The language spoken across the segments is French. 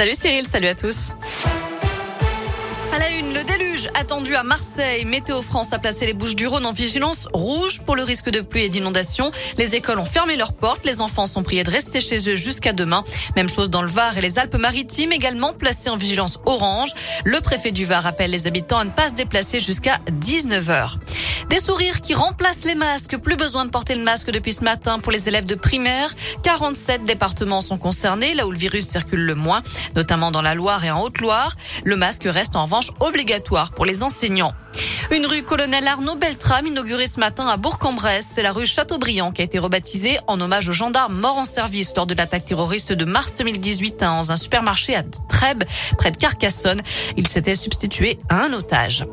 Salut Cyril, salut à tous. À la une, le déluge attendu à Marseille. Météo France a placé les Bouches du Rhône en vigilance rouge pour le risque de pluie et d'inondation. Les écoles ont fermé leurs portes. Les enfants sont priés de rester chez eux jusqu'à demain. Même chose dans le Var et les Alpes-Maritimes, également placés en vigilance orange. Le préfet du Var appelle les habitants à ne pas se déplacer jusqu'à 19h. Des sourires qui remplacent les masques. Plus besoin de porter le masque depuis ce matin pour les élèves de primaire. 47 départements sont concernés, là où le virus circule le moins, notamment dans la Loire et en Haute-Loire. Le masque reste en revanche obligatoire pour les enseignants. Une rue Colonel Arnaud Beltrame inaugurée ce matin à Bourg-en-Bresse. C'est la rue Chateaubriand qui a été rebaptisée en hommage aux gendarmes morts en service lors de l'attaque terroriste de mars 2018 dans un supermarché à Trèbes, près de Carcassonne. Il s'était substitué à un otage.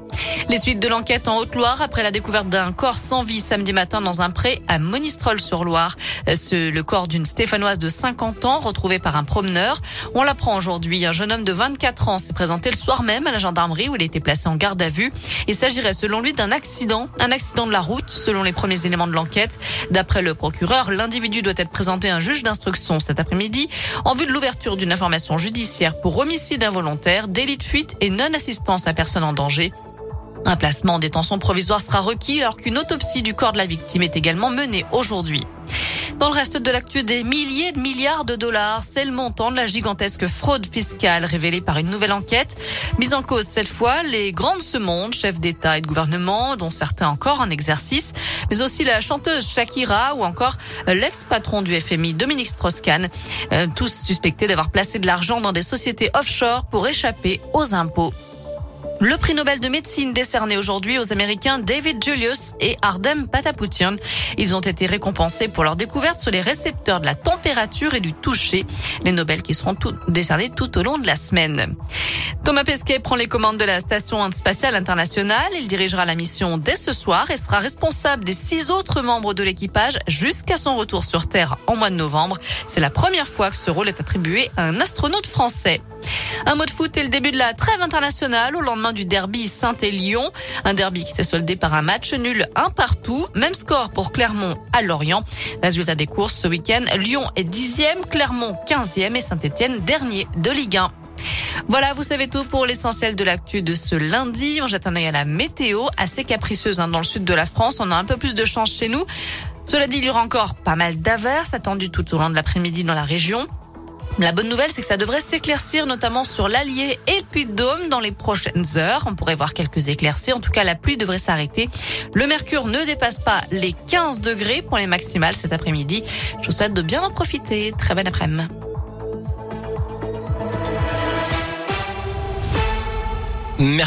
Les suites de l'enquête en Haute-Loire après la découverte d'un corps sans vie samedi matin dans un pré à Monistrol-sur-Loire. Le corps d'une Stéphanoise de 50 ans retrouvé par un promeneur. On l'apprend aujourd'hui. Un jeune homme de 24 ans s'est présenté le soir même à la gendarmerie où il était placé en garde à vue. Il s'agirait selon lui d'un accident, un accident de la route selon les premiers éléments de l'enquête. D'après le procureur, l'individu doit être présenté à un juge d'instruction cet après-midi en vue de l'ouverture d'une information judiciaire pour homicide involontaire, délit de fuite et non-assistance à personne en danger. Un placement en détention provisoire sera requis alors qu'une autopsie du corps de la victime est également menée aujourd'hui. Dans le reste de l'actu, des milliers de milliards de dollars, c'est le montant de la gigantesque fraude fiscale révélée par une nouvelle enquête. Mise en cause cette fois, les grandes monde, chefs d'État et de gouvernement, dont certains encore en exercice, mais aussi la chanteuse Shakira ou encore l'ex-patron du FMI Dominique Strauss-Kahn, euh, tous suspectés d'avoir placé de l'argent dans des sociétés offshore pour échapper aux impôts. Le prix Nobel de médecine décerné aujourd'hui aux Américains David Julius et Ardem Patapoutian. Ils ont été récompensés pour leur découverte sur les récepteurs de la température et du toucher. Les Nobel qui seront décernés tout au long de la semaine. Thomas Pesquet prend les commandes de la station spatiale internationale. Il dirigera la mission dès ce soir et sera responsable des six autres membres de l'équipage jusqu'à son retour sur Terre en mois de novembre. C'est la première fois que ce rôle est attribué à un astronaute français. Un mot de foot et le début de la trêve internationale au lendemain du derby Saint-Élion. Un derby qui s'est soldé par un match nul un partout. Même score pour Clermont à Lorient. Résultat des courses ce week-end. Lyon est dixième, Clermont quinzième et Saint-Etienne dernier de Ligue 1. Voilà, vous savez tout pour l'essentiel de l'actu de ce lundi. On jette un œil à la météo, assez capricieuse hein, dans le sud de la France. On a un peu plus de chance chez nous. Cela dit, il y aura encore pas mal d'averses attendues tout au long de l'après-midi dans la région. La bonne nouvelle, c'est que ça devrait s'éclaircir, notamment sur l'Allier et le Puy-de-Dôme dans les prochaines heures. On pourrait voir quelques éclaircies. En tout cas, la pluie devrait s'arrêter. Le mercure ne dépasse pas les 15 degrés pour les maximales cet après-midi. Je vous souhaite de bien en profiter. Très bonne après-midi.